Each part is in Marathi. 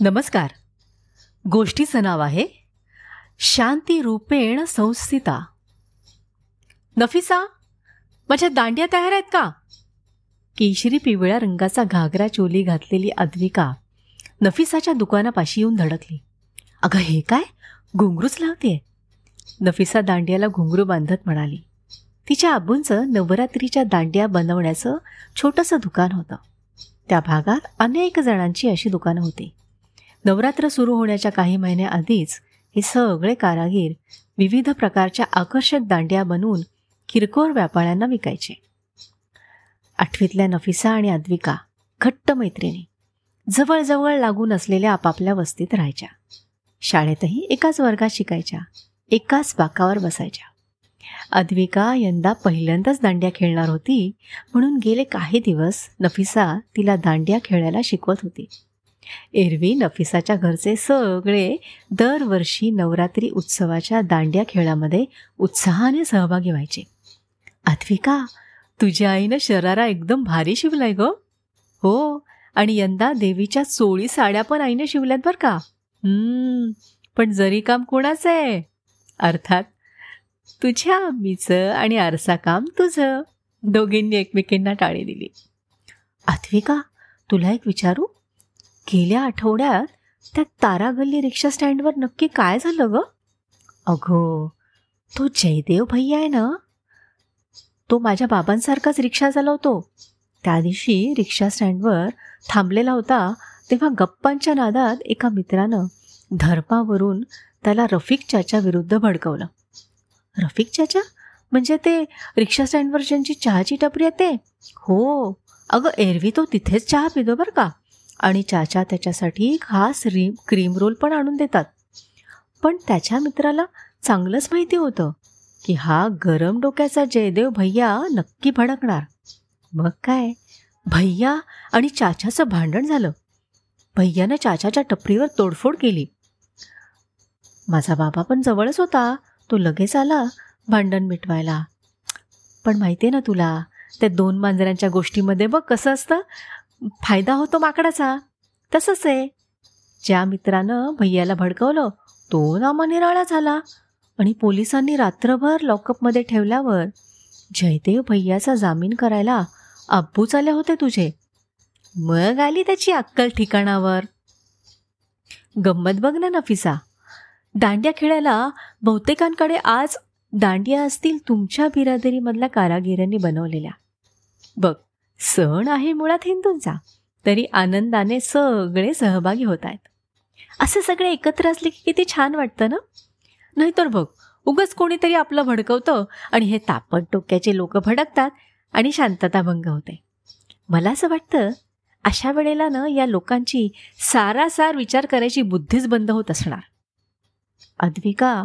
नमस्कार. गोष्टीचं नाव आहे शांती रूपेण संस्थिता. नफिसा माझ्या दांड्या तयार आहेत का? केशरी पिवळ्या रंगाचा घागरा चोली घातलेली अद्विका नफिसाच्या दुकानापाशी येऊन धडकली. अगं हे काय? घुंगरूच लावते नफिसा दांड्याला घुंगरू बांधत म्हणाली. तिच्या आबूंचं नवरात्रीच्या दांड्या बनवण्याचं छोटंसं दुकान होतं. त्या भागात अनेक जणांची अशी दुकानं होती. नवरात्र सुरू होण्याच्या काही महिन्याआधीच हे सगळे कारागीर विविध प्रकारच्या आकर्षक दांड्या बनवून किरकोळ व्यापाऱ्यांना विकायचे. आठवीतल्या नफिसा आणि अद्विका घट्ट मैत्रिणी जवळजवळ लागून असलेल्या आपापल्या वस्तीत राहायच्या. शाळेतही एकाच वर्गात शिकायच्या एकाच बाकावर बसायच्या. अद्विका यंदा पहिल्यांदाच दांड्या खेळणार होती म्हणून गेले काही दिवस नफिसा तिला दांड्या खेळायला शिकवत होती. एरवी नफिसाच्या घरचे सगळे दरवर्षी नवरात्री उत्सवाच्या दांड्या खेळामध्ये उत्साहाने सहभागी व्हायचे. अद्विका तुझ्या आईनं शरारा एकदम भारी शिवलाय ग. हो आणि यंदा देवीच्या चोळी साड्या पण आईने शिवल्यात बरं का. पण जरी काम कोणाचं आहे? अर्थात तुझ्या आम्हीचं आणि आरसा काम तुझं. दोघींनी एकमेकींना टाळी दिली. अथविका तुला एक विचारू? गेल्या आठवड्यात त्या तारागल्ली रिक्षा स्टँडवर नक्की काय झालं ग? अगो तो जयदेव भैया आहे ना? तो माझ्या बाबांसारखाच रिक्षा चालवतो. त्या दिवशी रिक्षा स्टँडवर थांबलेला होता तेव्हा गप्पांच्या नादात एका मित्रानं धर्मावरून त्याला रफिक चाच्या विरुद्ध भडकवलं. रफिक चाचा? म्हणजे ते रिक्षा स्टँडवर ज्यांची चहाची टपरी येते हो अगं एरवी तो तिथेच चहा पितो बरं का. आणि चाचा त्याच्यासाठी खास रीम क्रीम रोल पण आणून देतात. पण त्याच्या मित्राला चांगलंच माहिती होतं की हा गरम डोक्याचा जयदेव भैया नक्की भडकणार. मग काय? भैया आणि चाच्याचं भांडण झालं. भैयानं चाचाच्या टपरीवर तोडफोड केली. माझा बाबा पण जवळच होता. तो लगेच आला भांडण मिटवायला. पण माहिती आहे ना तुला त्या दोन मांजरांच्या गोष्टीमध्ये बघ कसं असतं. फायदा होतो माकडाचा. तसंच आहे. ज्या मित्रानं भैयाला भडकवलं तो नामनिराळा झाला. आणि पोलिसांनी रात्रभर लॉकअपमध्ये ठेवल्यावर जयदेव भैयाचा जामीन करायला अब्बूच आले होते तुझे. मग आली त्याची अक्कल ठिकाणावर. गंमत बघ ना नफिसा. दांड्या खेळायला बहुतेकांकडे आज दांडिया असतील तुमच्या बिरादरीमधल्या कारागिरांनी बनवलेल्या. बघ सण आहे मुळात हिंदूंचा. तरी आनंदाने सगळे सहभागी होत आहेत असे सगळे एकत्र असले की किती छान वाटतं ना? नाहीतर बघ उगच कोणीतरी आपलं भडकवतं आणि हे तापट टोक्याचे लोक भडकतात आणि शांतता भंग होते. मला असं वाटतं अशा वेळेला ना या लोकांची सारासार विचार करायची बुद्धीच बंद होत असणार. अद्विका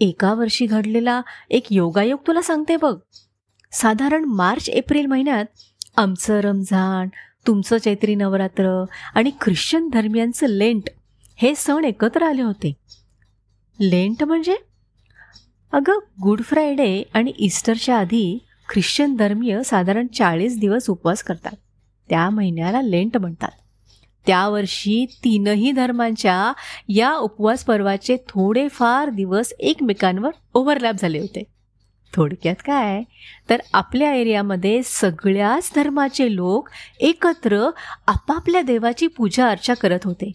एका वर्षी घडलेला एक योगायोग तुला सांगते बघ. साधारण मार्च एप्रिल महिन्यात आमचं रमझान तुमचं चैत्री नवरात्र आणि ख्रिश्चन धर्मियांचं लेंट हे सण एकत्र आले होते. लेंट म्हणजे? अगं गुड फ्रायडे आणि ईस्टरच्या आधी ख्रिश्चन धर्मीय साधारण चाळीस दिवस उपवास करतात. त्या महिन्याला लेंट म्हणतात. त्यावर्षी तीनही धर्मांच्या या उपवास पर्वाचे थोडेफार दिवस एकमेकांवर ओव्हरलॅप झाले होते. थोडक्यात काय? तर आपल्या एरियामध्ये सगळ्याच धर्माचे लोक एकत्र आपापल्या देवाची पूजा अर्चा करत होते.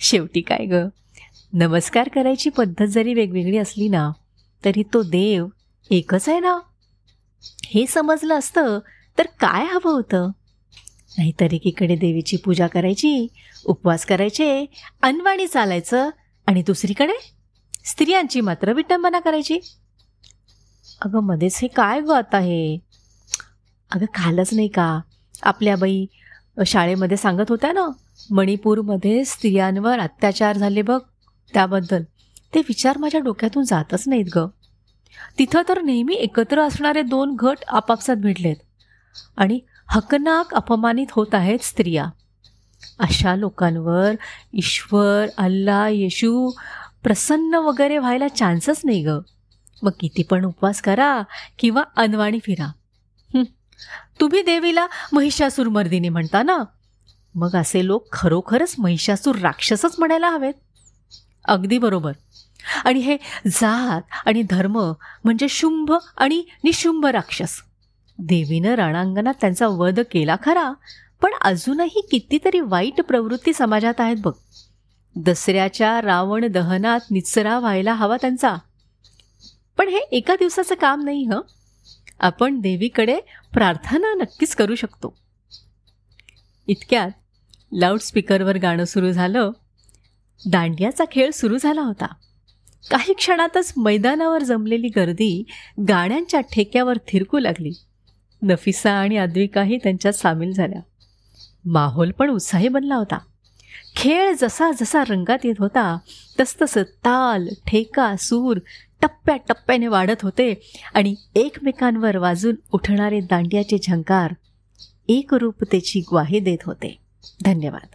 शेवटी काय ग? नमस्कार करायची पद्धत जरी वेगवेगळी असली ना तरी तो देव एकच आहे ना? हे समजलं असतं तर काय हवं होतं? नाहीतर एकीकडे देवीची पूजा करायची उपवास करायचे अनवाणी चालायचं आणि दुसरीकडे स्त्रियांची मात्र विटंबना करायची. अगं मध्येच हे काय गं आता हे? अगं कालच नाही का? आपल्या बाई शाळेमध्ये सांगत होत्या ना मणिपूरमध्ये स्त्रियांवर अत्याचार झाले बघ त्याबद्दल. ते विचार माझ्या डोक्यातून जातच नाहीत ग. तिथं तर नेहमी एकत्र असणारे दोन गट आपापसात भिडलेत आणि हकनाक अपमानित होत आहेत स्त्रिया. अशा लोकांवर ईश्वर अल्ला येशू प्रसन्न वगैरे व्हायला चान्सच नाही गं. मग किती पण उपवास करा किंवा अनवाणी फिरा. तुम्ही देवीला महिषासुरमर्दिनी म्हणता ना? मग असे लोक खरोखरच महिषासूर राक्षसच म्हणायला हवेत. अगदी बरोबर. आणि हे जात आणि धर्म म्हणजे शुंभ आणि निशुंभ राक्षस. देवीनं रणांगणात त्यांचा वध केला खरा पण अजूनही कितीतरी वाईट प्रवृत्ती समाजात आहेत बघ. दसऱ्याच्या रावण दहनात निचरा व्हायला हवा त्यांचा. पण हे एका दिवसाचं काम नाही हं? आपण देवीकडे प्रार्थना नक्कीच करू शकतो. इतक्यात लाऊडस्पीकरवर गाणं सुरू झालं. दांडियाचा खेळ सुरू झाला होता. काही क्षणातच मैदानावर जमलेली गर्दी गाण्यांच्या ठेक्यावर थिरकू लागली. नफिसा आणि अद्विकाही त्यांच्यात सामील झाल्या. माहोल पण उत्साही बनला होता. खेळ जसा जसा रंगात येत होता तसतसं ताल ठेका सूर टप्प्याटप्प्याने वाढत होते आणि एकमेकांवर वाजून उठणारे दांडियाचे झंकार एकरूपतेची ग्वाही देत होते. धन्यवाद.